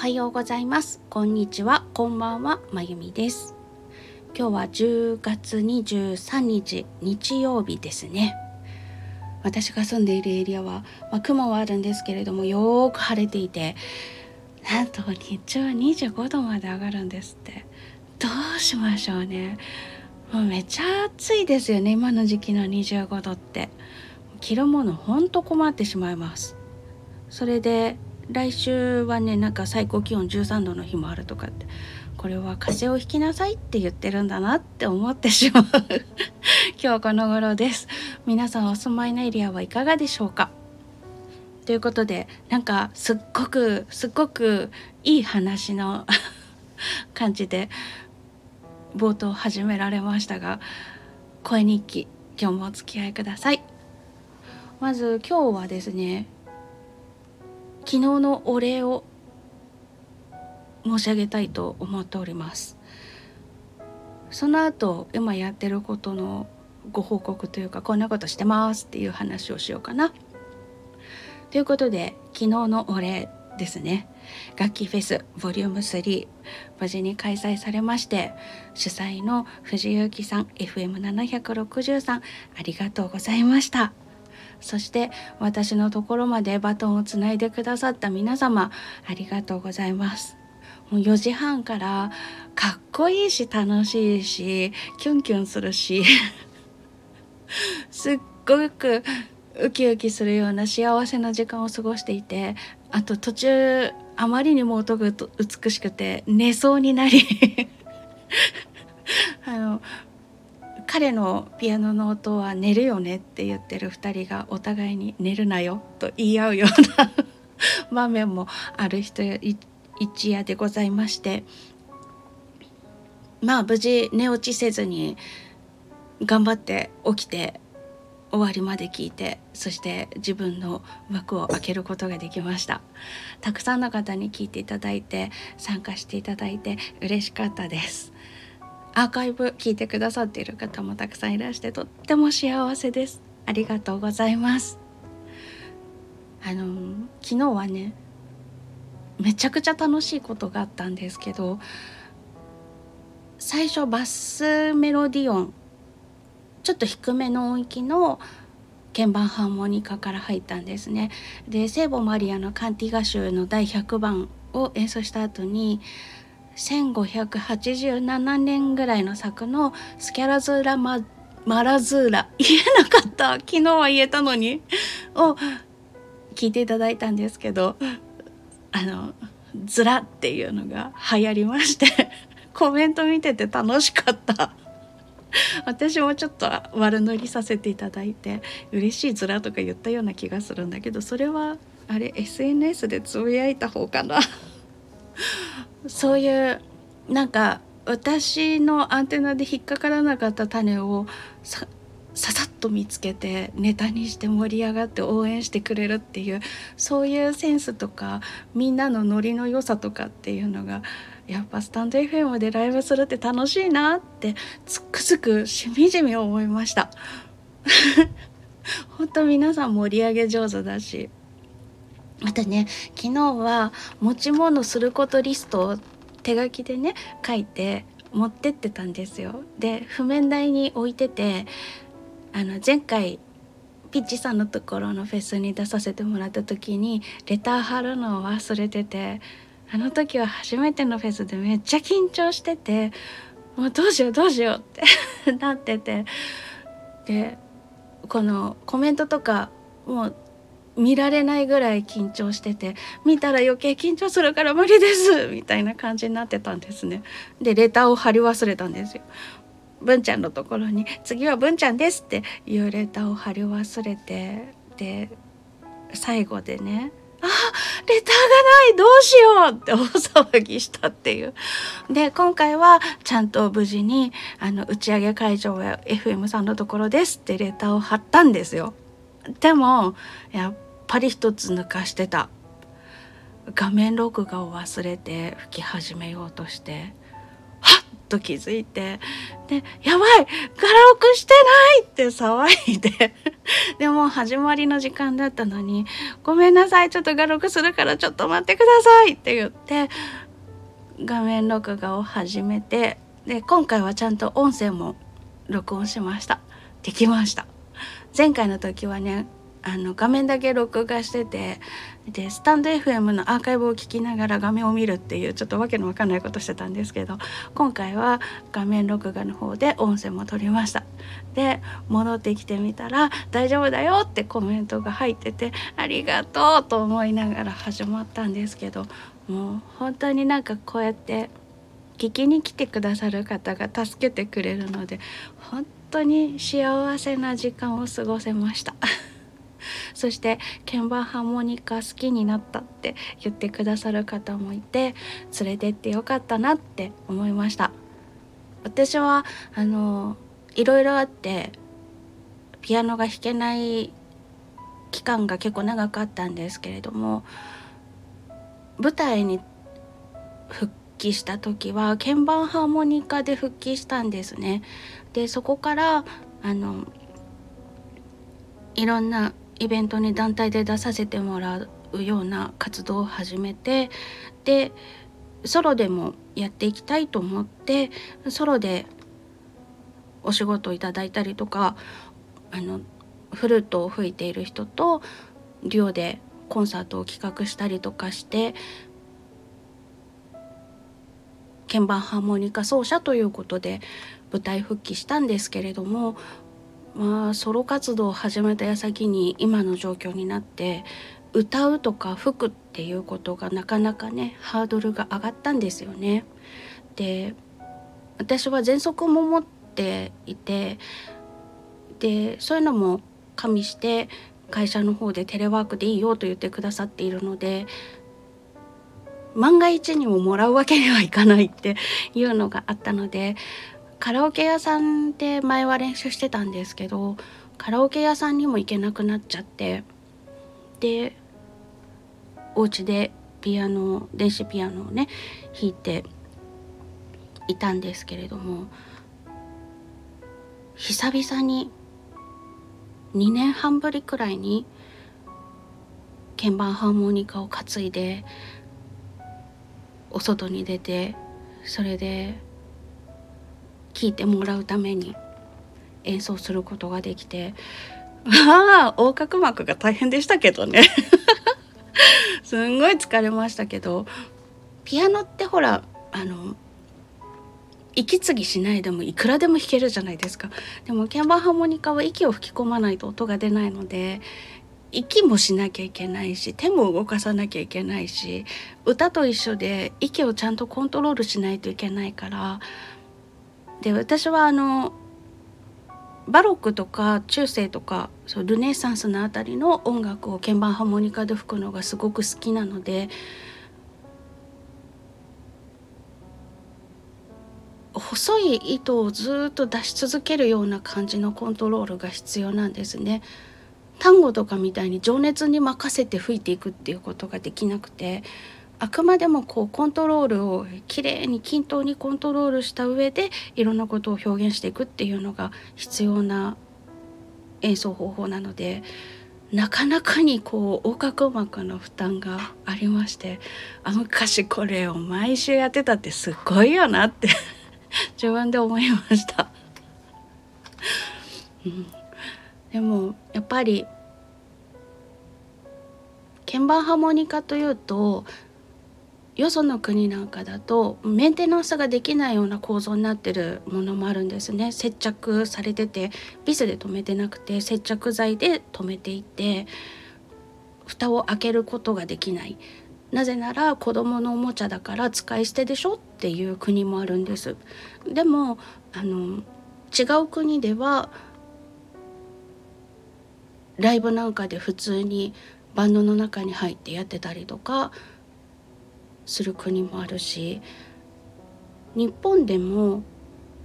はようございます。こんにちは。こんばんは。まゆみです。今日は10月23日日曜日ですね。私が住んでいるエリアは、まあ、雲はあるんですけれどもよーく晴れていてなんと日中は25度まで上がるんですって。どうしましょうね。もうめちゃ暑いですよね。今の時期の25度って。着るものほんと困ってしまいます。それで来週はねなんか最高気温13度の日もあるとかってこれは風邪をひきなさいって言ってるんだなって思ってしまう。今日この頃です。皆さんお住まいのエリアはいかがでしょうか？ということでなんかすっごくすっごくいい話の 感じで冒頭始められましたが声日記今日もお付き合いください。まず今日はですね昨日のお礼を申し上げたいと思っております。その後今やってることのご報告というかこんなことしてますっていう話をしようかな。ということで昨日のお礼ですね。楽器フェスボリューム3無事に開催されまして主催の藤井幸さん FM763 ありがとうございました。そして私のところまでバトンをつないでくださった皆様ありがとうございます。もう4時半からかっこいいし楽しいしキュンキュンするし すっごくウキウキするような幸せな時間を過ごしていてあと途中あまりにも音が美しくて寝そうになり あの彼のピアノの音は寝るよねって言ってる2人がお互いに寝るなよと言い合うような 場面もある人一夜でございまして。まあ無事寝落ちせずに頑張って起きて終わりまで聞いてそして自分の枠を開けることができました。たくさんの方に聞いていただいて参加していただいて嬉しかったです。アーカイブ聞いてくださっている方もたくさんいらしてとっても幸せです。ありがとうございます。あの昨日はねめちゃくちゃ楽しいことがあったんですけど最初バスメロディオンちょっと低めの音域の鍵盤ハーモニカから入ったんですね。で聖母マリアのカンティガ集の第100番を演奏した後に1587年ぐらいの作のスキャラズーラママラズーラ。言えなかった。昨日は言えたのに。を聞いていただいたんですけどあのズラっていうのが流行りまして。コメント見てて楽しかった。私もちょっと悪乗りさせていただいて嬉しいズラとか言ったような気がするんだけどそれはあれ SNS でつぶやいた方かな。そういうなんか私のアンテナで引っかからなかった種をさささっと見つけてネタにして盛り上がって応援してくれるっていうそういうセンスとかみんなのノリの良さとかっていうのがやっぱスタンド FM でライブするって楽しいなってつくづくしみじみ思いました。本当皆さん盛り上げ上手だしまたね昨日は持ち物することリストを手書きでね書いて持ってってたんですよ。で譜面台に置いててあの前回ピッチさんのところのフェスに出させてもらった時にレター貼るのを忘れててあの時は初めてのフェスでめっちゃ緊張しててもうどうしようどうしようって なっててでこのコメントとかもう見られないぐらい緊張してて見たら余計緊張するから無理ですみたいな感じになってたんですねでレターを貼り忘れたんですよ文ちゃんのところに「次は文ちゃんです」っていうレターを貼り忘れてで最後でね「あレターがないどうしよう!」って大騒ぎしたっていう。で今回はちゃんと無事にあの打ち上げ会場や FM さんのところですってレターを貼ったんですよ。でもやっぱり一つ抜かしてた画面録画を忘れて吹き始めようとしてはっと気づいてで「やばいガラオクしてない!」って騒いで でも始まりの時間だったのに「ごめんなさいちょっと画録するからちょっと待ってください」って言って画面録画を始めてで今回はちゃんと音声も録音しましたできました前回の時はねあの画面だけ録画しててでスタンド FM のアーカイブを聞きながら画面を見るっていうちょっとわけのわかんないことしてたんですけど今回は画面録画の方で音声も撮りました。で戻ってきてみたら「大丈夫だよ」ってコメントが入ってて「ありがとう」と思いながら始まったんですけどもう本当になんかこうやって聞きに来てくださる方が助けてくれるので本当当に幸せな時間を過ごせました。そして鍵盤ハーモニカ好きになったって言ってくださる方もいて連れてってよかったなって思いました私はあのいろいろあってピアノが弾けない期間が結構長かったんですけれども舞台に復帰した時は鍵盤ハーモニカで復帰したんですね。でそこからあのいろんなイベントに団体で出させてもらうような活動を始めてでソロでもやっていきたいと思ってソロでお仕事をいただいたりとかあのフルートを吹いている人とデュオでコンサートを企画したりとかして鍵盤ハーモニカ奏者ということで舞台復帰したんですけれどもまあソロ活動を始めた矢先に今の状況になって歌うとか吹くっていうことがなかなかねハードルが上がったんですよね。で私は喘息も持っていてでそういうのも加味して会社の方でテレワークでいいよと言ってくださっているので万が一にももらうわけにはいかないっていうのがあったのでカラオケ屋さんで前は練習してたんですけどカラオケ屋さんにも行けなくなっちゃってでお家でピアノ電子ピアノをね弾いていたんですけれども久々に2年半ぶりくらいに鍵盤ハーモニカを担いでお外に出てそれで聴いてもらうために演奏することができてまあ横隔膜が大変でしたけどね。すんごい疲れましたけどピアノってほらあの息継ぎしないでもいくらでも弾けるじゃないですか。でも鍵盤ハーモニカは息を吹き込まないと音が出ないので息もしなきゃいけないし手も動かさなきゃいけないし歌と一緒で息をちゃんとコントロールしないといけないからで私はあのバロックとか中世とかそうルネサンスのあたりの音楽を鍵盤ハーモニカで吹くのがすごく好きなので細い糸をずっと出し続けるような感じのコントロールが必要なんですね。単語とかみたいに情熱に任せて吹いていくっていうことができなくてあくまでもこうコントロールをきれいに均等にコントロールした上でいろんなことを表現していくっていうのが必要な演奏方法なのでなかなかにこう横隔膜の負担がありましてあ昔これを毎週やってたってすごいよなって 自分で思いました。うん、でもやっぱり鍵盤ハーモニカというとよその国なんかだとメンテナンスができないような構造になってるものもあるんですね。接着されててビスで留めてなくて接着剤で留めていて蓋を開けることができない。なぜなら子供のおもちゃだから使い捨てでしょっていう国もあるんです。でもあの違う国ではライブなんかで普通にバンドの中に入ってやってたりとかする国もあるし日本でも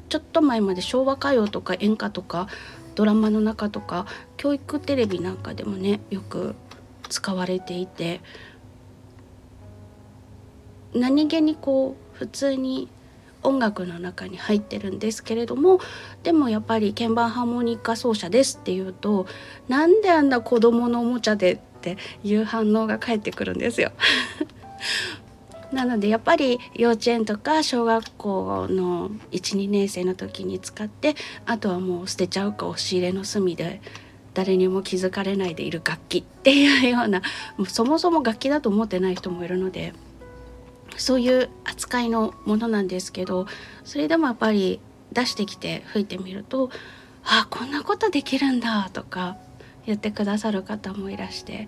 ちょっと前まで昭和歌謡とか演歌とかドラマの中とか教育テレビなんかでもねよく使われていて何気にこう普通に音楽の中に入ってるんですけれどもでもやっぱり鍵盤ハーモニカ奏者ですっていうとなんであんな子供のおもちゃでっていう反応が返ってくるんですよ。なのでやっぱり幼稚園とか小学校の12年生の時に使ってあとはもう捨てちゃうか押し入れの隅で誰にも気づかれないでいる楽器っていうようなもうそもそも楽器だと思ってない人もいるのでそういう扱いのものなんですけどそれでもやっぱり出してきて吹いてみると「あこんなことできるんだ」とか言ってくださる方もいらして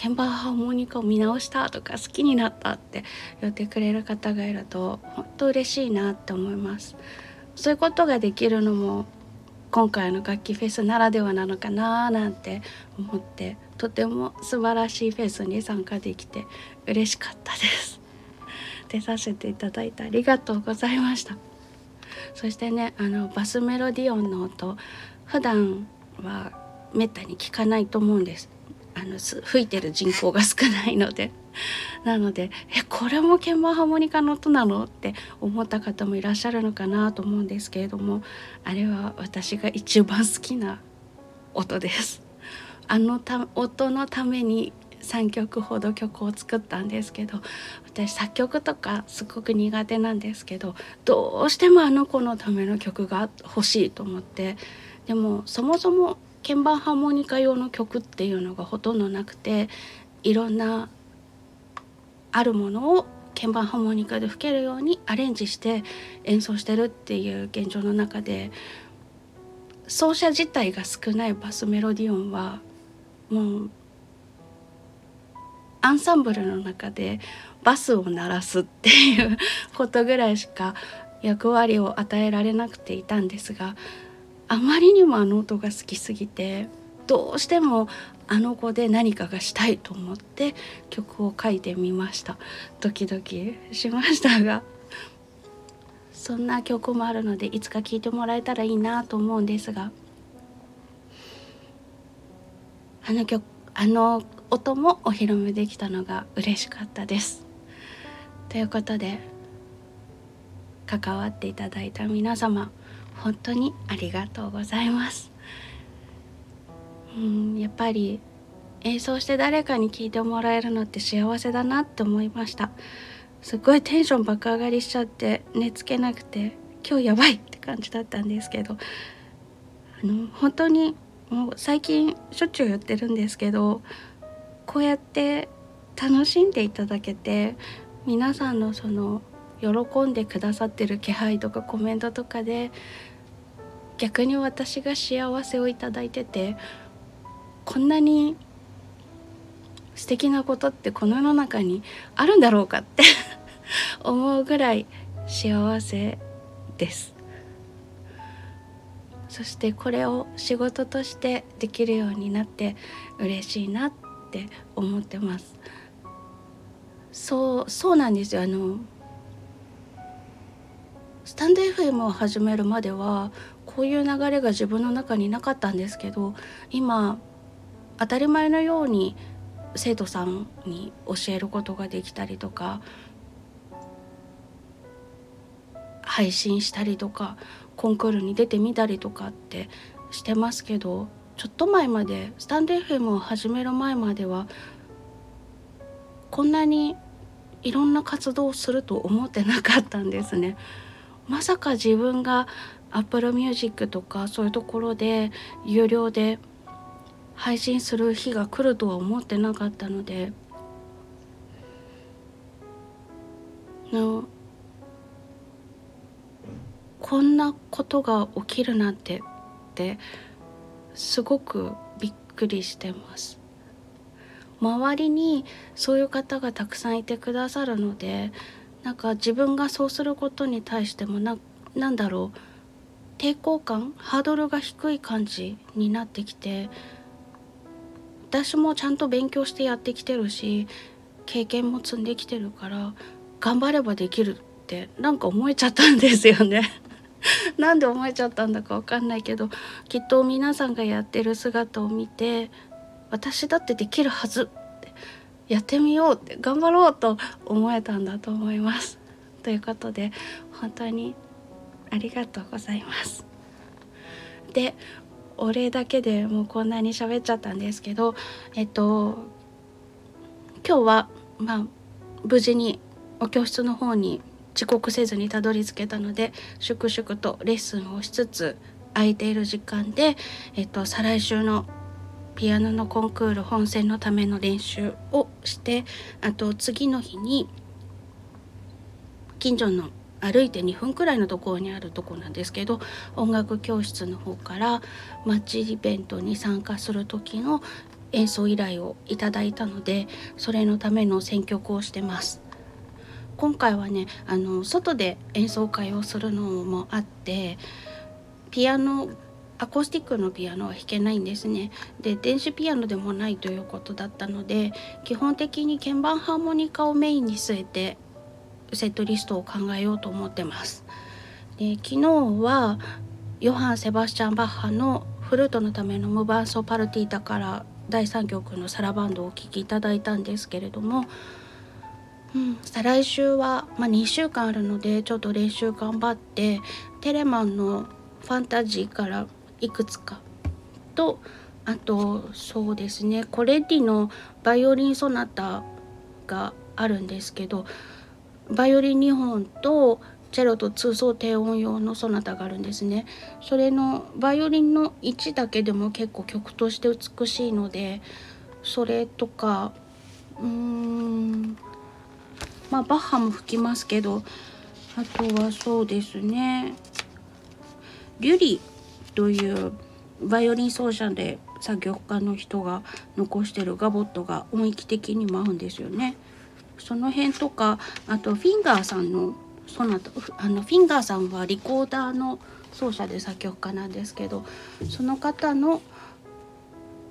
鍵盤ハーモニカを見直したとか好きになったって言ってくれる方がいると本当嬉しいなって思いますそういうことができるのも今回の楽器フェスならではなのかななんて思ってとても素晴らしいフェスに参加できて嬉しかったです。出させていただいてありがとうございました。そしてねあのバスメロディオンの音普段はめったに聞かないと思うんです。あの吹いてる人口が少ないので なのでえこれも鍵盤ハーモニカの音なのって思った方もいらっしゃるのかなと思うんですけれどもあれは私が一番好きな音です。あのた音のために3曲ほど曲を作ったんですけど私作曲とかすごく苦手なんですけどどうしてもあの子のための曲が欲しいと思ってでもそもそも鍵盤ハーモニカ用の曲っていうのがほとんどなくていろんなあるものを鍵盤ハーモニカで吹けるようにアレンジして演奏してるっていう現状の中で奏者自体が少ないバスメロディオンはもうアンサンブルの中でバスを鳴らすっていうことぐらいしか役割を与えられなくていたんですがあまりにもあの音が好きすぎてどうしてもあの子で何かがしたいと思って曲を書いてみましたドキドキしましたがそんな曲もあるのでいつか聴いてもらえたらいいなと思うんですがあの曲あの音もお披露目できたのが嬉しかったです。ということで関わっていただいた皆様本当にありがとうございます。うんやっぱり演奏して誰かに聴いてもらえるのって幸せだなって思いました。すっごいテンション爆上がりしちゃって寝つけなくて今日やばいって感じだったんですけどあの本当にもう最近しょっちゅう言ってるんですけどこうやって楽しんでいただけて皆さんのその喜んでくださってる気配とかコメントとかで逆に私が幸せをいただいててこんなに素敵なことってこの世の中にあるんだろうかって 思うぐらい幸せです。そしてこれを仕事としてできるようになって嬉しいなって思ってます。そうそうなんですよ。あのスタンド FM を始めるまではこういう流れが自分の中になかったんですけど今当たり前のように生徒さんに教えることができたりとか配信したりとかコンクールに出てみたりとかってしてますけどちょっと前までスタンド FM を始める前まではこんなにいろんな活動をすると思ってなかったんですね。まさか自分が Apple Music とかそういうところで有料で配信する日が来るとは思ってなかったのでのこんなことが起きるなんてってすごくびっくりしてます。周りにそういう方がたくさんいてくださるのでなんか自分がそうすることに対してもななんだろう抵抗感ハードルが低い感じになってきて私もちゃんと勉強してやってきてるし経験も積んできてるから頑張ればできるってなんか思えちゃったんですよね。なんで思えちゃったんだかわかんないけどきっと皆さんがやってる姿を見て私だってできるはずやってみようって頑張ろうと思えたんだと思いますということで本当にありがとうございます。でお礼だけでもうこんなに喋っちゃったんですけどえっと今日はまあ無事にお教室の方に遅刻せずにたどり着けたので粛々とレッスンをしつつ空いている時間で、えっと、再来週のピアノのコンクール本戦のための練習をしてあと次の日に近所の歩いて2分くらいのところにあるとこなんですけど音楽教室の方からマッチイベントに参加する時の演奏依頼をいただいたのでそれのための選曲をしてます。今回はねあの外で演奏会をするのもあってピアノアコースティックのピアノは弾けないんですね。で電子ピアノでもないということだったので基本的に鍵盤ハーモニカをメインに据えてセットリストを考えようと思ってます。で昨日はヨハン・セバスチャン・バッハのフルートのための無伴奏パルティータから第3曲のサラバンドをお聴きいただいたんですけれどもうん、再来週は、まあ、2週間あるのでちょっと練習頑張ってテレマンのファンタジーからいくつかとあとそうですねコレッディのバイオリンソナタがあるんですけどバイオリン2本とチェロと通奏低音用のソナタがあるんですね。それのバイオリンの位置だけでも結構曲として美しいのでそれとかうーんまあバッハも吹きますけどあとはそうですねリュリ。というバイオリン奏者で作曲家の人が残してるガボットが音域的にも合うんですよね。その辺とかあとフィンガーさんのソナタあのフィンガーさんはリコーダーの奏者で作曲家なんですけどその方の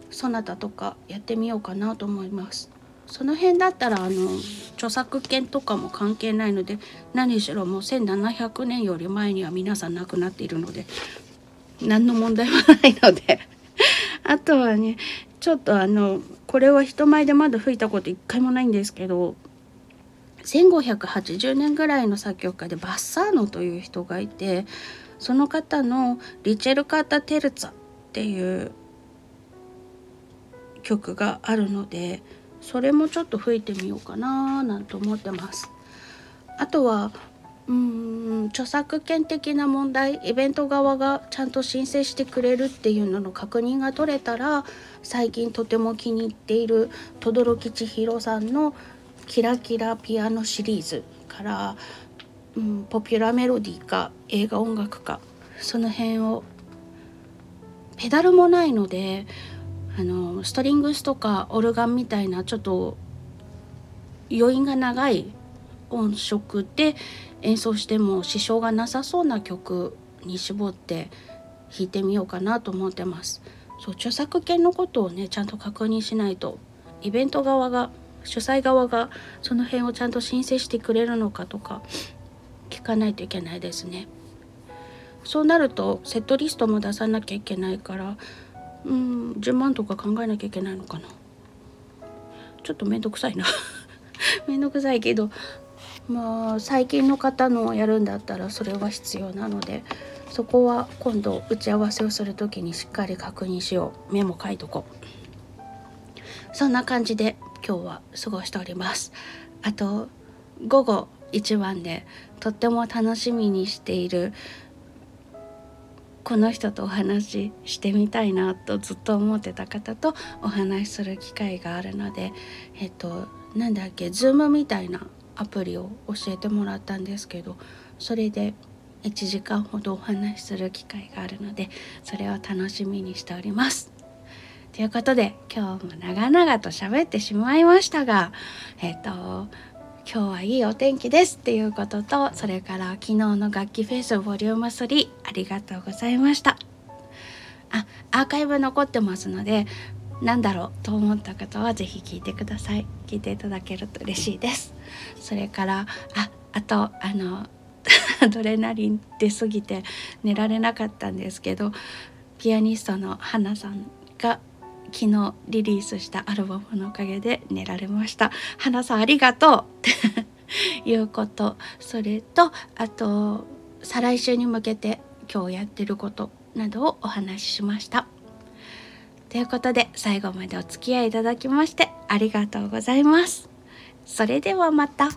ソナタとかやってみようかなと思います。その辺だったらあの著作権とかも関係ないので何しろもう1700年より前には皆さん亡くなっているので何の問題もないので あとはねちょっとあのこれは人前でまだ吹いたこと一回もないんですけど1580年ぐらいの作曲家でバッサーノという人がいてその方の「リチェルカータ・テルツァ」っていう曲があるのでそれもちょっと吹いてみようかななんて思ってます。あとはうん著作権的な問題イベント側がちゃんと申請してくれるっていうのの確認が取れたら最近とても気に入っている轟千尋さんの「キラキラピアノ」シリーズから、うん、ポピュラーメロディーか映画音楽か。その辺をペダルもないのであのストリングスとかオルガンみたいなちょっと余韻が長い音色で演奏しても支障がなさそうな曲に絞って弾いてみようかなと思ってます。そう著作権のことをねちゃんと確認しないとイベント側が主催側がその辺をちゃんと申請してくれるのかとか聞かないといけないですね。そうなるとセットリストも出さなきゃいけないからうん10万とか考えなきゃいけないのかなちょっと面倒くさいな 面倒くさいけどまあ最近の方のやるんだったらそれは必要なのでそこは今度打ち合わせをする時にしっかり確認しよう。メモ書いとこう。そんな感じで今日は過ごしております。あと午後一番でとっても楽しみにしているこの人とお話ししてみたいなとずっと思ってた方とお話しする機会があるのでえっとなんだっけ Zoom みたいなアプリを教えてもらったんですけどそれで1時間ほどお話しする機会があるのでそれを楽しみにしております。ということで今日も長々と喋ってしまいましたがえっと今日はいいお天気ですっていうこととそれから昨日の楽器フェイスボリューム3ありがとうございましたあアーカイブ残ってますので何だろうと思った方は是非聞いてください。聞いていただけると嬉しいです。それからああとあの アドレナリン出過ぎて寝られなかったんですけどピアニストの花さんが昨日リリースしたアルバムのおかげで寝られました。花さんありがとう。いうこと。それとあと再来週に向けて今日やってることなどをお話ししました。ということで最後までお付き合いいただきましてありがとうございます。それではまた。